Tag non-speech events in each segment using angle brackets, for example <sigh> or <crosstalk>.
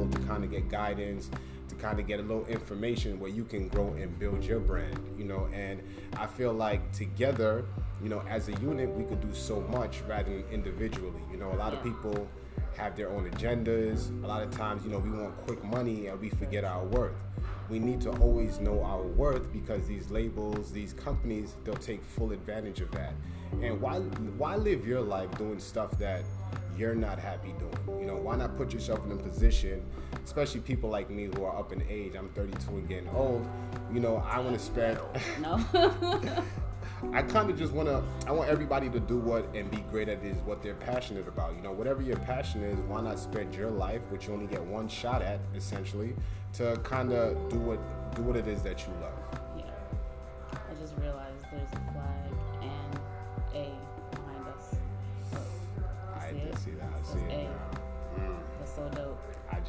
label to kind of get guidance to kind of get a little information where you can grow and build your brand you know? And i feel like together you know as a unit we could do so much rather than individually you know? A lot of people have their own agendas. A lot of times you know we want quick money and we forget our worth. We need to always know our worth because these labels, these companies, they'll take full advantage of that. And why why live your life doing stuff that you're not happy doing? You know, why not put yourself in a position, especially people like me who are up in age, I'm 32 and getting old, you know, I want to spend No. <laughs> <laughs> I kind of just want to. I want everybody to do what and be great at is what they're passionate about. You know, whatever your passion is, why not spend your life, which you only get one shot at, essentially, to kind of do what do what it is that you love. Yeah. I just realized there's a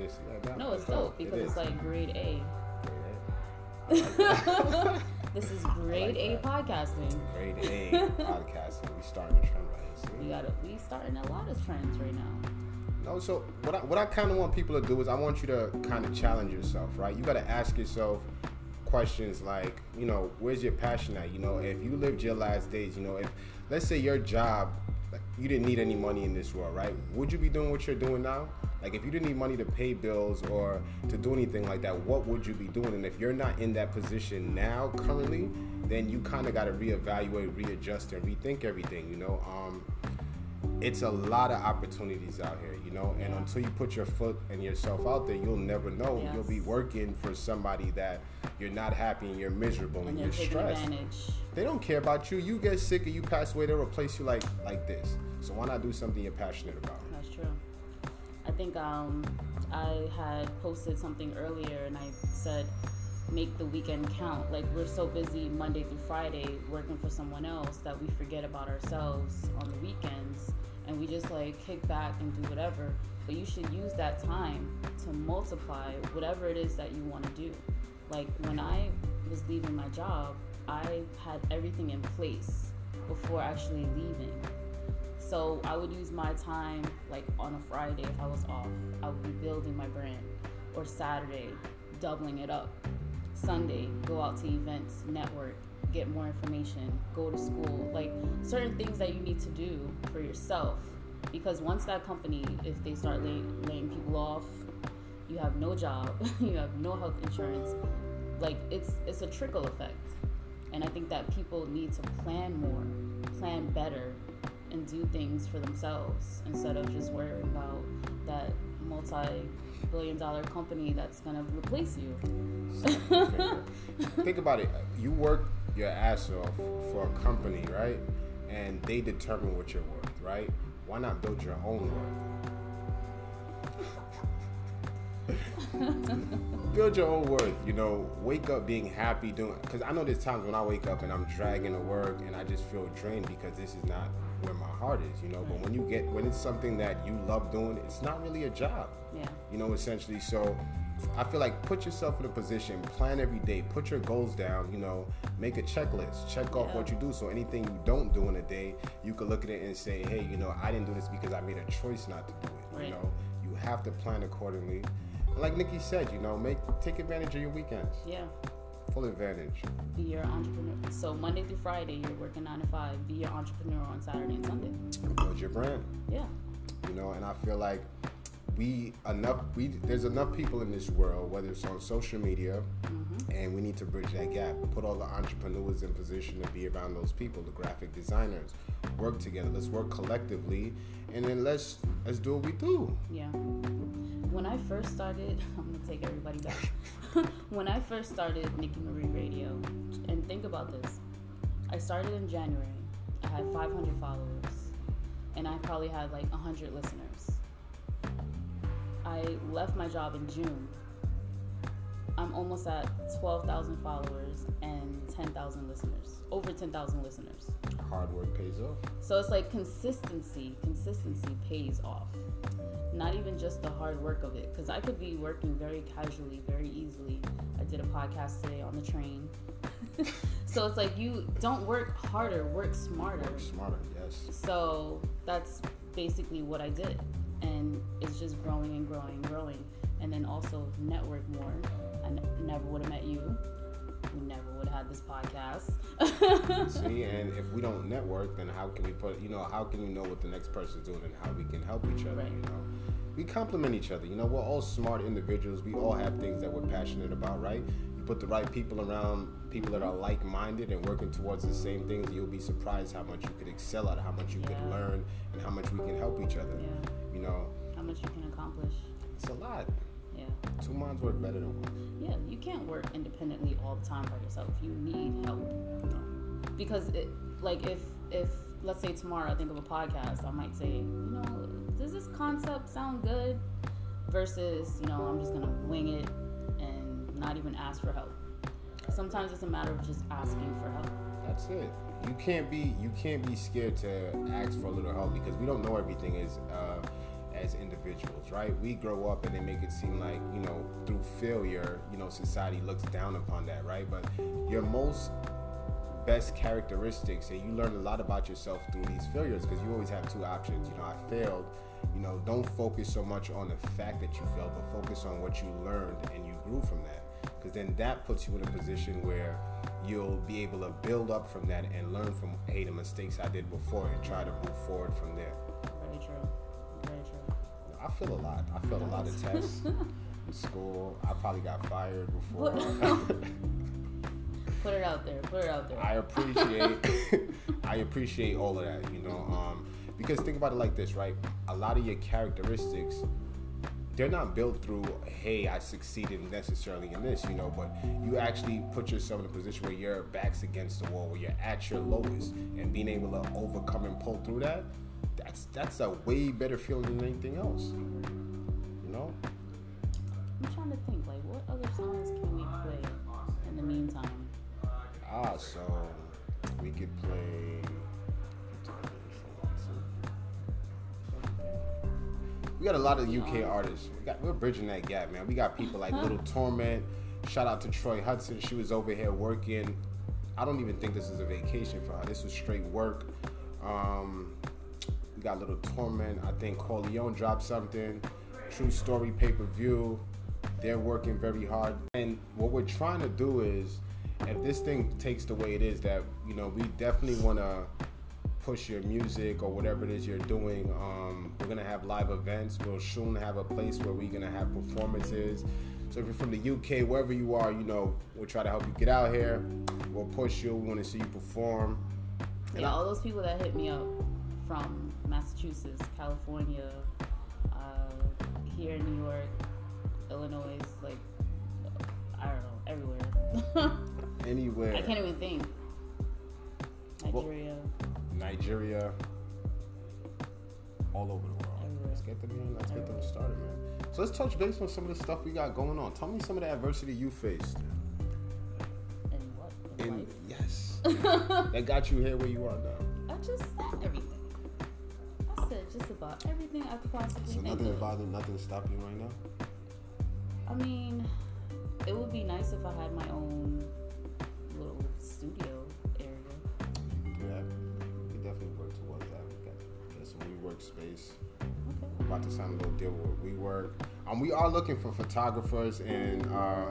just see that. No, it's dope because it it's like grade A. <laughs> Grade A. this is grade like A podcasting. Grade A <laughs> podcasting. We starting a trend right here. We got we starting a lot of trends right now. No, so what I, what I kind of want people to do is I want you to kind of challenge yourself, right? You got to ask yourself questions like, you know, where's your passion at? You know, if you lived your last days, you know, if let's say your job, you didn't need any money in this world, right? Would you be doing what you're doing now? Like, if you didn't need money to pay bills or to do anything like that, what would you be doing? And if you're not in that position now, currently, then you kind of got to reevaluate, readjust, and rethink everything. You know, um, it's a lot of opportunities out here, you know. And until you put your foot and yourself out there, you'll never know. Yes. You'll be working for somebody that you're not happy and you're miserable and, and you're stressed. Advantage. They don't care about you. You get sick or you pass away, they'll replace you like like this. So why not do something you're passionate about? Think um, I had posted something earlier and I said make the weekend count. Like we're so busy Monday through Friday working for someone else that we forget about ourselves on the weekends and we just like kick back and do whatever. But you should use that time to multiply whatever it is that you want to do. Like when I was leaving my job, I had everything in place before actually leaving. So I would use my time like on a Friday if I was off. I would be building my brand. Or Saturday, doubling it up. Sunday, go out to events, network, get more information, go to school, like certain things that you need to do for yourself. Because once that company, if they start laying, laying people off, you have no job, <laughs> you have no health insurance. Like it's it's a trickle effect, and I think that people need to plan more, plan better, and do things for themselves instead of just worrying about that multi-billion dollar company that's gonna replace you. Think about it. You work your ass off for a company, right? And they determine what you're worth, right? Why not build your own worth? Build your own worth. You know, wake up being happy doing. Because I know there's times when I wake up and I'm dragging to work and I just feel drained because this is not where my heart is. You know, but when you get when it's something that you love doing, it's not really a job. Yeah. You know, essentially. So I feel like put yourself in a position, plan every day, put your goals down, you know, make a checklist, check off yeah. what you do. So anything you don't do in a day, you can look at it and say, hey, you know, I didn't do this because I made a choice not to do it. Right. You know, you have to plan accordingly. Like Nikki said, you know, make take advantage of your weekends. Yeah. Full advantage. Be your entrepreneur. So Monday through Friday, you're working nine to five. Be your entrepreneur on Saturday and Sunday. Build your brand. Yeah. You know, and I feel like we enough we there's enough people in this world whether it's on social media mm-hmm. and we need to bridge that gap put all the entrepreneurs in position to be around those people the graphic designers work together let's work collectively and then let's let's do what we do yeah when i first started <laughs> i'm gonna take everybody back <laughs> when i first started nikki marie radio and think about this i started in january i had 500 followers and i probably had like 100 listeners I left my job in June. I'm almost at 12,000 followers and 10,000 listeners. Over 10,000 listeners. Hard work pays off. So it's like consistency. Consistency pays off. Not even just the hard work of it. Because I could be working very casually, very easily. I did a podcast today on the train. <laughs> so it's like you don't work harder, work smarter. Work smarter, yes. So that's basically what I did and it's just growing and growing and growing and then also network more. I n- never would have met you. We never had this podcast. See, and if we don't network, then how can we put, you know, how can you know what the next person's doing and how we can help each other, Right. you know? We complement each other, you know, we're all smart individuals. We all have things that we're passionate about, right? You put the right people around people that are like minded and working towards the same things, you'll be surprised how much you could excel at, how much you could learn, and how much we can help each other. Yeah. You know, How much you can accomplish. it's a lot. Two minds work better than one. Yeah, you can't work independently all the time by yourself. You need help. No. Because it like if if let's say tomorrow I think of a podcast, I might say, you know, does this concept sound good? Versus, you know, I'm just gonna wing it and not even ask for help. Sometimes it's a matter of just asking for help. That's it. You can't be you can't be scared to ask for a little help because we don't know everything Is uh, as individuals, right? We grow up and they make it seem like you know through failure, you know, society looks down upon that, right? But your most best characteristics and you learn a lot about yourself through these failures because you always have two options. You know, I failed. You know, don't focus so much on the fact that you failed, but focus on what you learned and you grew from that. Because then that puts you in a position where you'll be able to build up from that and learn from, hey, the mistakes I did before and try to move forward from there. I feel a lot. I failed a lot of tests in school. I probably got fired before. <laughs> Put it out there. Put it out there. I appreciate I appreciate all of that, you know. Um, because think about it like this, right? A lot of your characteristics, they're not built through, hey, I succeeded necessarily in this, you know, but you actually put yourself in a position where your back's against the wall, where you're at your lowest, and being able to overcome and pull through that, that's that's a way better feeling than anything else. You know? I'm trying to think, like, what other songs can we play in the meantime? Ah, so we could play. We got a lot of UK artists. We got, we're bridging that gap, man. We got people like Little <laughs> Torment. Shout out to Troy Hudson. She was over here working. I don't even think this is a vacation for her. This was straight work. Um, we got Little Torment. I think Corleone dropped something. True Story pay per view. They're working very hard. And what we're trying to do is, if this thing takes the way it is, that you know, we definitely want to push your music or whatever it is you're doing. Um, we're gonna have live events. We'll soon have a place where we're gonna have performances. So if you're from the UK, wherever you are, you know, we'll try to help you get out here. We'll push you. We want to see you perform. And Yeah, all those people that hit me up from Massachusetts, California, uh, here in New York, Illinois, like I don't know, everywhere. <laughs> Anywhere. I can't even think. Well- Nigeria. Nigeria, all over the world. Everywhere. Let's get them in. Let's get them started, man. So let's touch base on some of the stuff we got going on. Tell me some of the adversity you faced. And what? In In yes, <laughs> that got you here where you are now. I just said everything. Said just about everything I could possibly So of. bothering, nothing's stopping you right now. I mean, it would be nice if I had my own little studio area. Yeah, we definitely work towards that. We got, got some WeWork space. Okay. We're about to sign a little deal with WeWork. Um, we are looking for photographers and uh,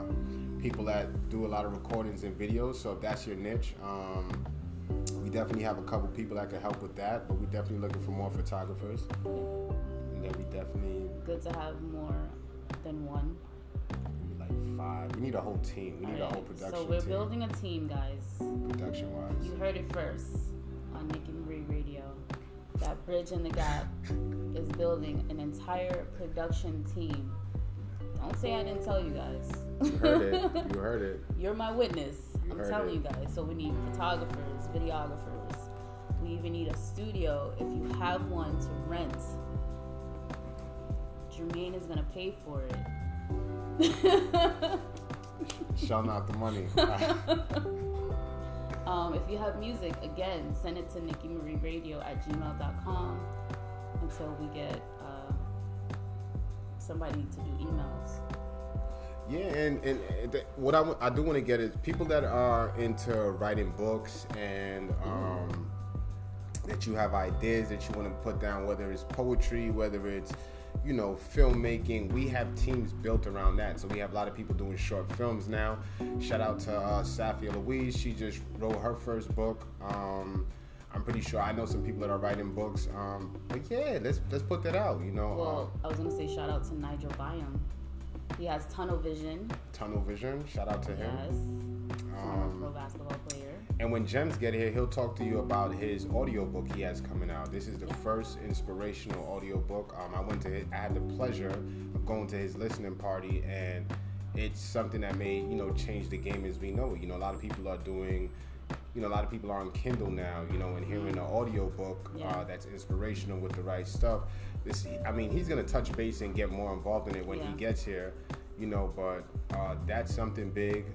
people that do a lot of recordings and videos. So if that's your niche, um, definitely have a couple people that can help with that. But we're definitely looking for more photographers, and then we definitely Good to have more than one. like five. We need a whole team. We need a whole production So we're team. building a team, guys. production wise. You heard it first on Nikki Marie Radio. That Bridging the Gap <laughs> is building an entire production team. Don't say I didn't tell you guys. You heard it. You heard it. <laughs> You're my witness. You I'm telling it. you guys. So we need photographers, videographers. We even need a studio if you have one to rent. Jermaine is gonna pay for it. <laughs> Shelling out the money. <laughs> Um, if you have music, again, send it to Nikki Marie Radio at gmail.com until we get uh, somebody to do emails. Yeah, and, and, th- what I, I do want to get is people that are into writing books and um, that you have ideas that you want to put down, whether it's poetry, whether it's you know, filmmaking. We have teams built around that. So we have a lot of people doing short films now. Shout out to uh, Safia Louise. She just wrote her first book. Um, I'm pretty sure I know some people that are writing books. Um, but yeah, let's let's put that out. You know, Well, I was gonna say shout out to Nigel Byam. He has tunnel vision. uh, Tunnel Vision. Shout out to him. Yes. Former Um, pro basketball player. And when Gems get here, he'll talk to you about his audiobook he has coming out. This is the first inspirational audiobook. Um, I went to his, I had the pleasure of going to his listening party, and it's something that may you know change the game as we know it. You know, a lot of people are doing. You know, a lot of people are on Kindle now. You know, and hearing an audiobook Yeah. uh, that's inspirational with the right stuff. This, I mean, he's gonna touch base and get more involved in it when he gets here. You know, but uh, that's something big.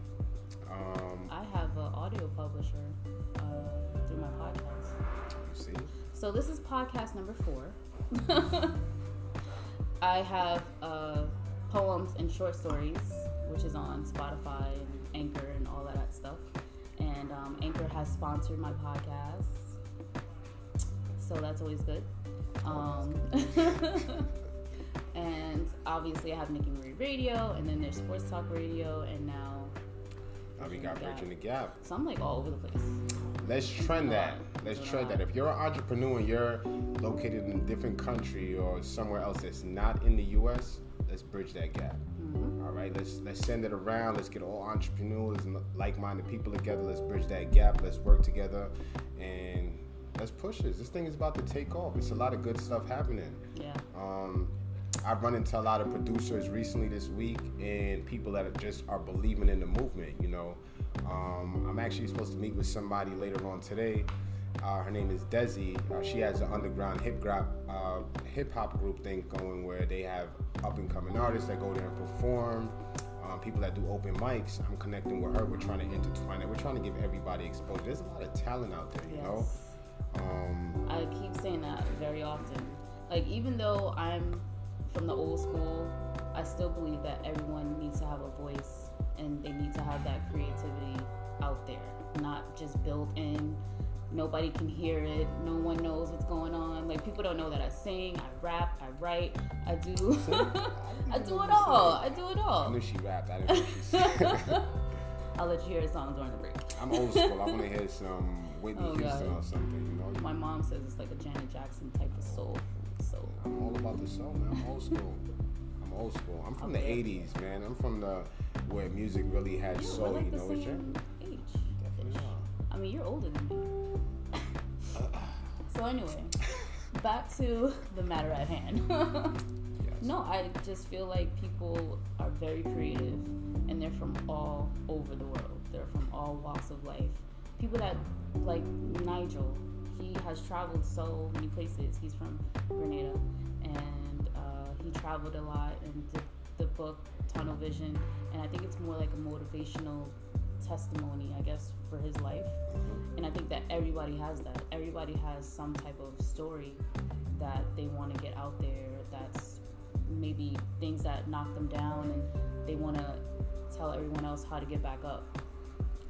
Um, I have an audio publisher uh, through my podcast. see. So this is podcast number four. <laughs> I have uh, poems and short stories, which is on Spotify and Anchor and all of that stuff. And um, Anchor has sponsored my podcast, so that's always good. Um, <laughs> and obviously, I have Nikki Marie Radio, and then there's Sports Talk Radio, and now Now we got Bridging the Gap. so I'm like all over the place. Let's trend that. Let's trend that. If you're an entrepreneur and you're located in a different country or somewhere else that's not in the U.S., let's bridge that gap. Mm-hmm. All right, let's let's send it around. Let's get all entrepreneurs and like-minded people together. Let's bridge that gap. Let's work together and let's push this. Thing is about to take off. It's a lot of good stuff happening. Yeah. Um, I've run into a lot of producers recently this week and people that are just are believing in the movement. You know, um, I'm actually supposed to meet with somebody later on today. Uh, her name is Desi. Uh, she has an underground hip hop uh, hip hop group thing going where they have up and coming artists that go there and perform. Um, people that do open mics. I'm connecting with her. We're trying to intertwine it. We're trying to give everybody exposure. There's a lot of talent out there. You know. Um, I keep saying that very often. Like even though I'm from the old school, I still believe that everyone needs to have a voice and they need to have that creativity out there, not just built in. Nobody can hear it. No one knows what's going on. Like people don't know that I sing, I rap, I write, I do, I <laughs> do it all. I do it all. I knew she rapped. I didn't know she sang. <laughs> I'll let you hear a song during the break. I'm old school. I want to hear some Whitney Oh, Houston God. or something. You know, My mom says it's like a Janet Jackson type of soul. So I'm all about the soul, man. I'm old school. I'm old school. I'm from the '80s, man. I'm from the where music really had yeah, soul. like you know, it's same age. Definitely. I mean, you're older than me. <laughs> so anyway, back to the matter at hand. Yes. no, I just feel like people are very creative, and they're from all over the world. They're from all walks of life. People that like Nigel, he has traveled so many places. He's from Grenada, and uh, he traveled a lot and did the book Tunnel Vision, and I think it's more like a motivational testimony, I guess, for his life. And I think that everybody has that. Everybody has some type of story that they want to get out there. That's maybe things that knock them down, and they want to tell everyone else how to get back up.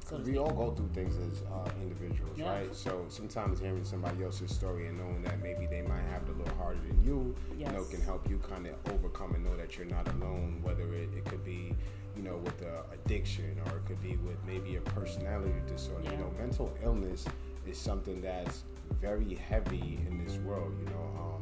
So we all go through things as uh, individuals, Yeah. right? So sometimes hearing somebody else's story and knowing that maybe they might have it a little harder than you, you know, can help you kind of overcome and know that you're not alone. Whether it, it could be, you know, with a addiction or it could be with maybe a personality disorder. You know, mental illness is something that's very heavy in this world. You know, um,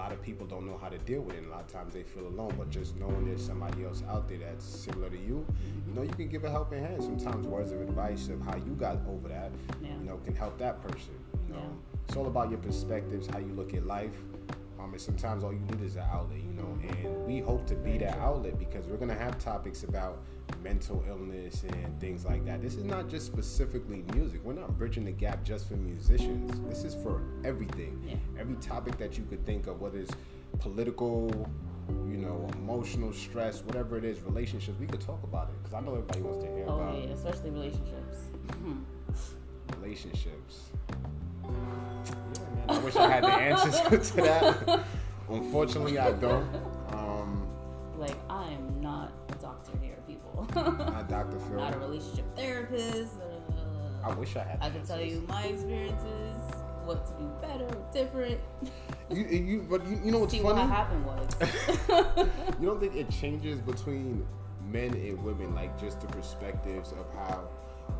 lot of people don't know how to deal with it. And a lot of times they feel alone. But just knowing there's somebody else out there that's similar to you, you know, you can give a helping hand. Sometimes words of advice of how you got over that, Yeah. you know, can help that person. You know, Yeah. it's all about your perspectives, how you look at life. Um, and sometimes all you need is an outlet, you know, and we hope to be that outlet because we're gonna have topics about mental illness and things like that. This is not just specifically music. We're not bridging the gap just for musicians. This is for everything. Yeah. Every topic that you could think of, whether it's political, you know, emotional stress, whatever it is, relationships, we could talk about it because I know everybody wants to hear Oh about yeah, especially relationships. Relationships. Yeah, man. I wish I had the answers <laughs> to that. Unfortunately, I don't. Um, Like I am not a doctor here, people. <laughs> not Dr. Phil. not a relationship therapist. uh, I wish I had. I can tell you my experiences, what to do better, different. You, you but you, you know what's See funny? what happened was. <laughs> you don't think it changes between men and women, like just the perspectives of how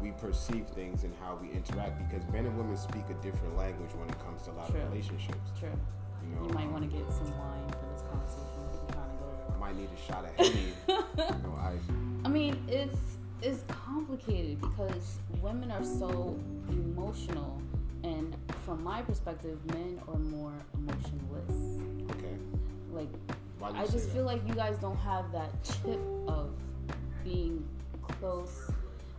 we perceive things and how we interact? Because men and women speak a different language when it comes to a lot True. of relationships. True. You know, You might um, want to get some wine for this conversation. I'm trying to go. I might need a shot of Henny. <laughs> you know, I I mean, it's it's complicated because women are so emotional, and from my perspective, men are more emotionless. okay. Like, Why do you I say just that? feel like you guys don't have that chip of being close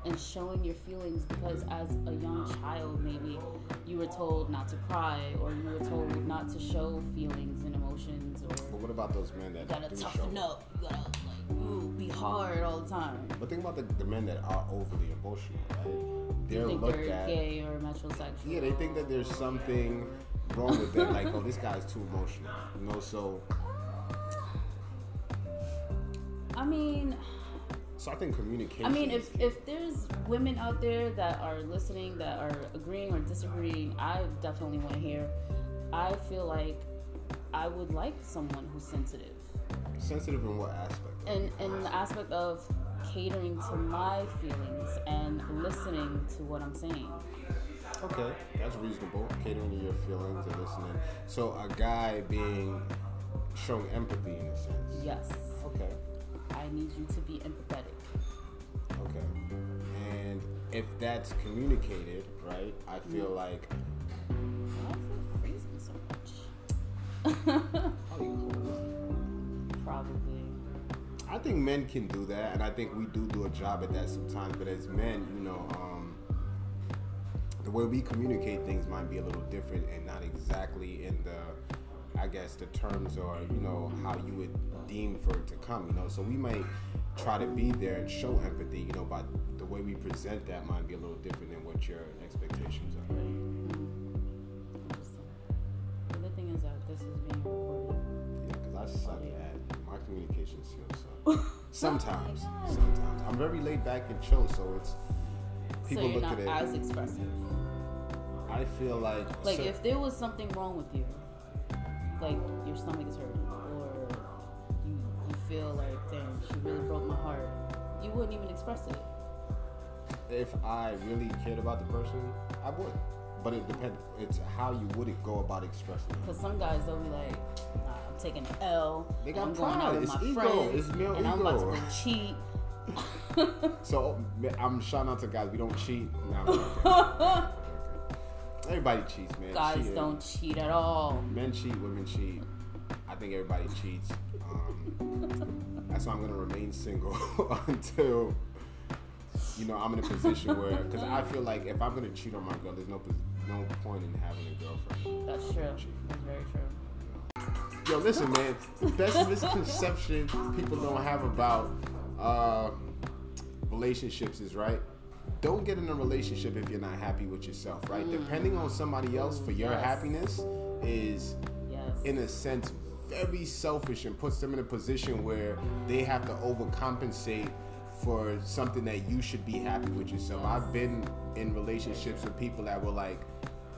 and showing your feelings because as a young child maybe you were told not to cry or you were told not to show feelings and emotions But what about those men you that gotta do toughen show? up you gotta like ooh, be hard all the time But think about the, the men that are overly emotional, right? They're think looked they're at. gay or metrosexual Yeah, they think that there's something wrong with them. Like, oh, this guy's too emotional. You know, so <sighs> I mean so I think communication. I mean, if if there's women out there that are listening, that are agreeing or disagreeing, I definitely want to hear. I feel like I would like someone who's sensitive, sensitive in what aspect? and in the aspect of catering to my feelings and listening to what I'm saying. Okay, that's reasonable. Catering to your feelings and listening. So a guy being showing empathy in a sense. Yes, Okay. I need you to be empathetic. Okay. And if that's communicated, right? I feel like Why is it freezing so much? probably <laughs> cold. Probably. I think men can do that, and I think we do do a job at that sometimes. But as men, you know, um, the way we communicate things might be a little different, and not exactly in the, I guess, the terms or you know how you would deem for it to come. You know, so we might try to be there and show empathy. You know, but the way we present that might be a little different than what your expectations are. Interesting. The good thing is that this is being recorded. Yeah, because I suck at my communication skills. <laughs> Oh So. Sometimes, my God. sometimes I'm very laid back and chill, so it's people so you're look not at it. as expressive. I feel like Like so- if there was something wrong with you, like your stomach is hurting, or you you feel like she really broke my heart, you wouldn't even express it. if I really cared about the person, I would. But it depends. It's how you would it go about expressing it. Cause some guys they'll be like, nah, I'm taking an L. They got I'm going out with It's my ego. friends, It's male and I'm about to go cheat. <laughs> So I'm shouting out to guys. We don't cheat. No, okay. <laughs> Okay. Everybody cheats, man. guys Cheating. don't cheat at all. Men cheat, women cheat. I think everybody cheats. Um, that's why I'm gonna remain single <laughs> until you know I'm in a position where, because I feel like if I'm gonna cheat on my girl, there's no no point in having a girlfriend. That's true. That's very true. Yo, listen, man. The best misconception people don't have about uh, relationships is right. Don't get in a relationship if you're not happy with yourself, right? Depending on somebody else for your Yes. happiness is Yes. in a sense very selfish and puts them in a position where they have to overcompensate for something that you should be happy with yourself. I've been in relationships with people that were like,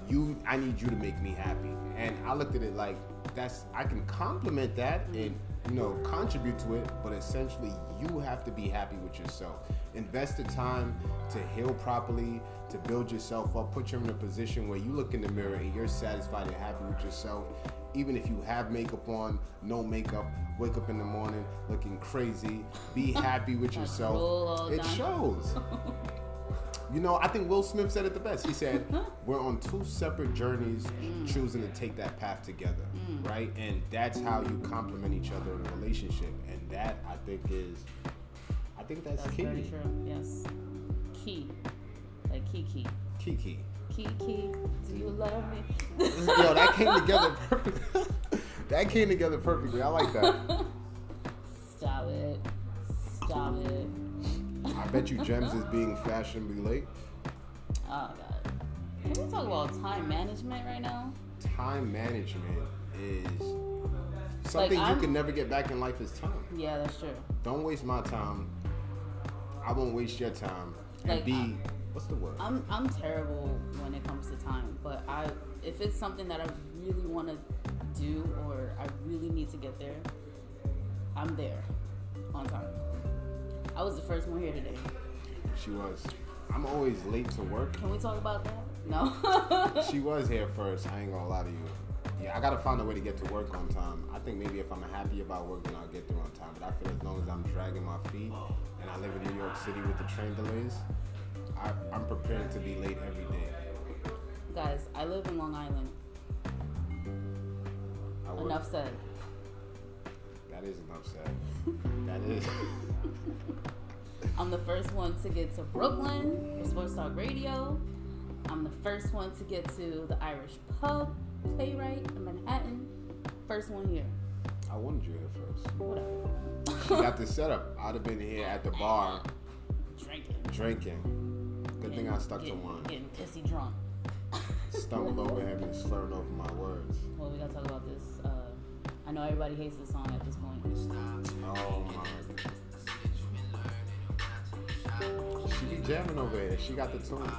"You, I need you to make me happy," and I looked at it like that's I can compliment that and you know contribute to it, but essentially you have to be happy with yourself. Invest the time to heal properly, to build yourself up, put you in a position where you look in the mirror and you're satisfied and happy with yourself. Even if you have makeup on, no makeup, wake up in the morning looking crazy, be <laughs> happy with yourself. all It shows. <laughs> You know, I think Will Smith said it the best. He said, We're on two separate journeys Mm. choosing to take that path together, right? And that's how you complement each other in a relationship. And that, I think, is, I think that's, That's key. very true. Yes. Key. Like Kiki. Kiki. Kiki, do you love me? Yo, that came <laughs> together perfectly. <laughs> that came together perfectly. I like that. Stop it. Stop it. I bet you Gems is being fashionably late. Oh god. Can we talk about time management right now? Time management is something you can never get back in life is time. Yeah, that's true. Don't waste my time. I won't waste your time. And Like, be what's the word? I'm I'm terrible when it comes to time, but I if it's something that I really want to do or I really need to get there, I'm there on time. I was the first one here today. She was. I'm always late to work. Can we talk about that? No. <laughs> She was here first. I ain't gonna lie to you. Yeah, I gotta find a way to get to work on time. I think maybe if I'm happy about work, then I'll get there on time. But I feel as long as I'm dragging my feet and I live in New York City with the train delays, I, I'm prepared to be late every day. Guys, I live in Long Island. Enough said. That is enough said. that is. <laughs> I'm the first one to get to Brooklyn for Sports Talk Radio. I'm the first one to get to the Irish Pub Playwright in Manhattan. First one here. I wanted you here first. Whatever. You got the setup. I'd have been here at the bar <laughs> Drinking. drinking. Good thing I stuck to getting, one. Getting pissy drunk. <laughs> Stumbled over him and slurred over my words. Well, we gotta talk about this. Uh, I know everybody hates this song at this point. Oh my. She be jamming over here. She got the tunes, man.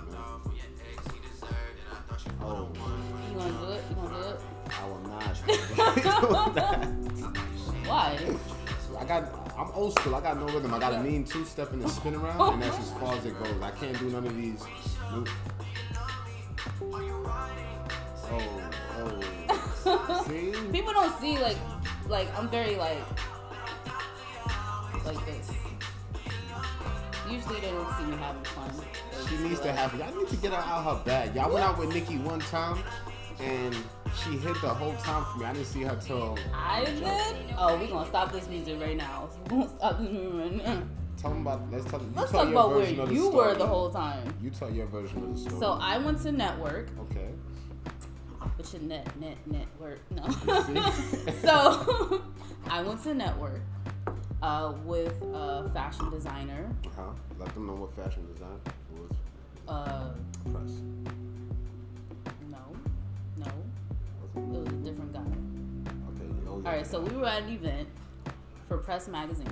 Oh my. You gonna do it? You gonna do it? I will not. <laughs> <laughs> Why? I got. I'm old school. I got no rhythm. I got a mean two step and a spin around, and that's as far as it goes. I can't do none of these. Oh, oh. <laughs> See? People don't see like, like I'm very like, like this. Usually they don't see me having fun. She needs to have. Y'all need to get her out of her bag. Y'all went out with Nikki one time, and she hit the whole time for me. I didn't see her till. I did. Oh, we gonna stop this music right now. <laughs> We gonna stop this music right now. Tell them about. Let's tell. Let's tell talk about where the you were the whole time. You tell your version of the story. So I went to network, Okay. which is net net network. No. <laughs> <laughs> so I went to network uh, with a fashion designer. Uh huh. Let them know what fashion design was. Uh, Press. It Wasn't a different guy. Okay. All right, so we were at an event for Press Magazine.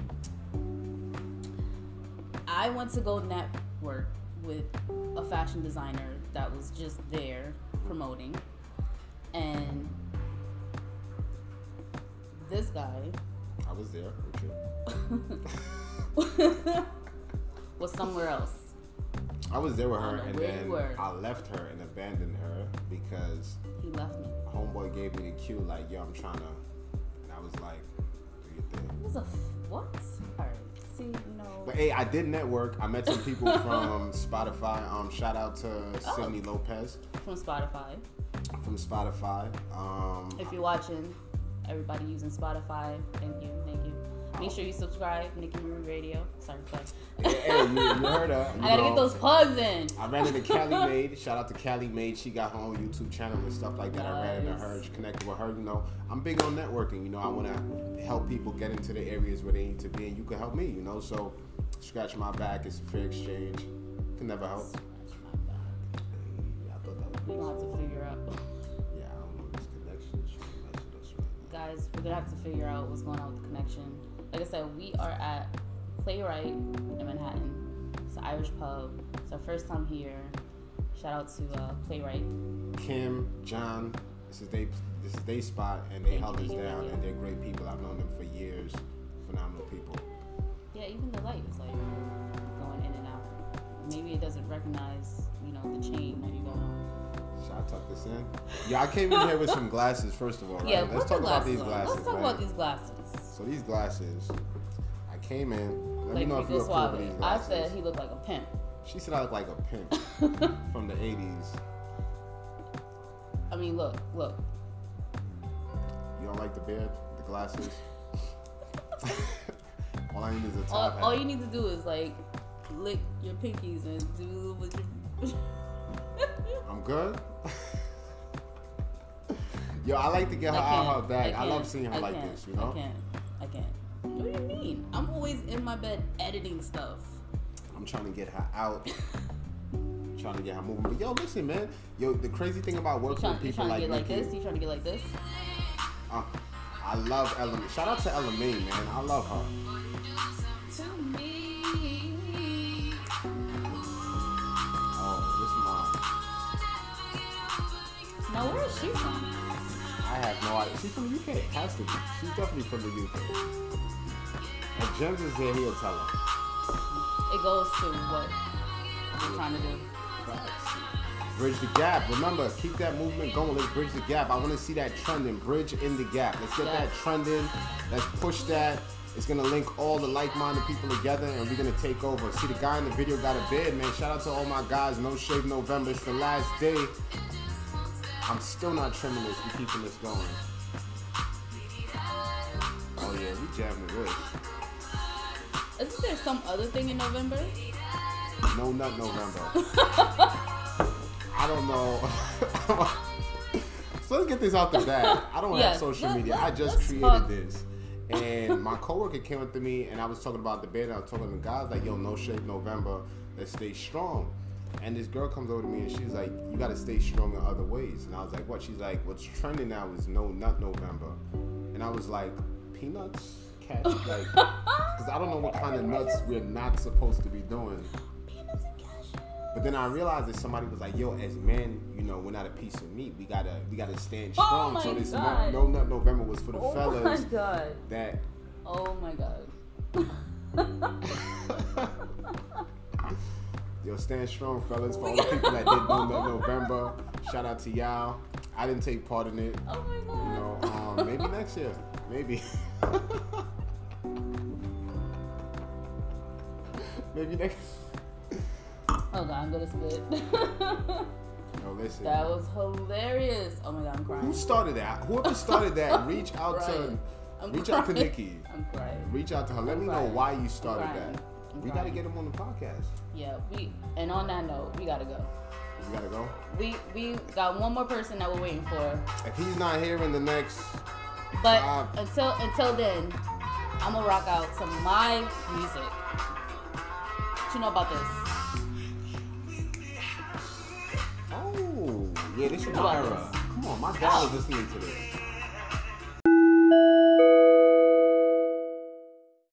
I went to go network with a fashion designer that was just there promoting, and this guy I was there with <laughs> you. <laughs> was somewhere else. I was there with her, and where you then were. I left her and abandoned her because He left me. homeboy gave me the cue like, "Yo, I'm trying to," and I was like, "Do your thing." It was a f- what? All right, see, you know. But hey, I did network. I met some people <laughs> from Spotify. Um, shout out to Oh. Sydney Lopez from Spotify. from Spotify. Um, If you're watching, everybody using Spotify, thank you, thank you. Make sure you subscribe, Nikki Marie Radio. Sorry, sorry. hey, hey, you, you heard her. <laughs> you I gotta know. get those plugs in. I ran into Cali <laughs> Maid. Shout out to Cali Maid. She got her own YouTube channel and stuff like that. I ran into her, Nice. connected with her. You know, I'm big on networking. You know, I want to help people get into the areas where they need to be, and you can help me. You know, so scratch my back. It's a fair exchange. Can never help. Scratch my back. Yeah, I thought that was. We gonna have to figure out, <laughs> Yeah, I don't know this connection. She messed with us right guys. We're gonna have to figure out what's going on with the connection. Like I said, we are at Playwright in Manhattan. It's an Irish pub. It's our first time here. Shout out to uh, Playwright. Kim, John, this is they this is they spot, and they Thank held us down, and they're great people. I've known them for years. Phenomenal people. Yeah, even the light is like going in and out. Maybe it doesn't recognize, you know, the chain that you got on. Should I tuck this in? Yeah, I came in here with <laughs> some glasses. First of all, right? Yeah, let's talk about these on. glasses. Let's talk man. about these glasses. So these glasses, I came in. Let like me know if you approve of these I said he looked like a pimp. she said I look like a pimp <laughs> from the '80s. I mean, look, look. You don't like the beard, the glasses. <laughs> all I need is a All, top all hat. you need to do is like lick your pinkies and do with your. I'm <laughs> good. Yo, I like to get her I out her bag. I, can't. love seeing her I like this. You know, what do you mean? I'm always in my bed editing stuff. I'm trying to get her out. <laughs> trying to get her moving. But yo, listen, man. Yo, the crazy thing about working trying, with people like, like this. You trying to get like this? Uh, I love Ella. Shout out to Ella Mai, man. I love her. Oh, now, where is she from? I have no idea. She's from the UK. Has to be. She's definitely from the UK. Gems is here, he'll tell her. It goes to what we're trying to do. Bridge the gap. Remember, keep that movement going. Let's bridge the gap. I want to see that trending. Bridging the gap. Let's get that trending. Let's push that. It's gonna link all the like-minded people together, and we're gonna take over. See, the guy in the video got a bid, man. Shout out to all my guys. No shave November. It's the last day. I'm still not trimming this. We're keeping this going. Oh yeah, we jabbing this. Isn't there some other thing in November? No nut November. <laughs> I don't know. <laughs> so let's get this out the bag. I don't have social let- media. let- I just created talk. this. And my coworker came up to me and I was talking about the bed. I was talking to guys like, yo, no shave November. Let's stay strong. And this girl comes over to me and she's like, you gotta stay strong in other ways. And I was like, what? She's like, what's trending now is no nut November. And I was like, peanuts? <laughs> Like, because I don't know what kind of nuts we're not supposed to be doing. Peanuts and cashew. But then I realized that somebody was like, "Yo, as men, you know, we're not a piece of meat. We gotta, we gotta stand strong." Oh so this no, no nut November was for the Oh fellas my god. that. Oh my god. <laughs> Yo, stand strong, fellas. For all the people that did no <laughs> nut November, shout out to y'all. I didn't take part in it. Oh my god. You know, um, maybe next year, maybe. <laughs> maybe next. Oh god, I'm gonna spit. No, <laughs> oh, listen. that was hilarious. Oh my god, I'm crying. Who started that? Whoever started that, <laughs> reach out to, I'm reach out to. Nikki. I'm crying. Reach out to her. Let I'm me know why you started crying. that. We gotta get him on the podcast. Yeah, we and on that note, we gotta go. We gotta go. We we got one more person that we're waiting for. If he's not here in the next, But Five. until until then, I'm gonna rock out some my music. What you know about this? oh yeah, this is Myra. Come on, my dad was listening to this.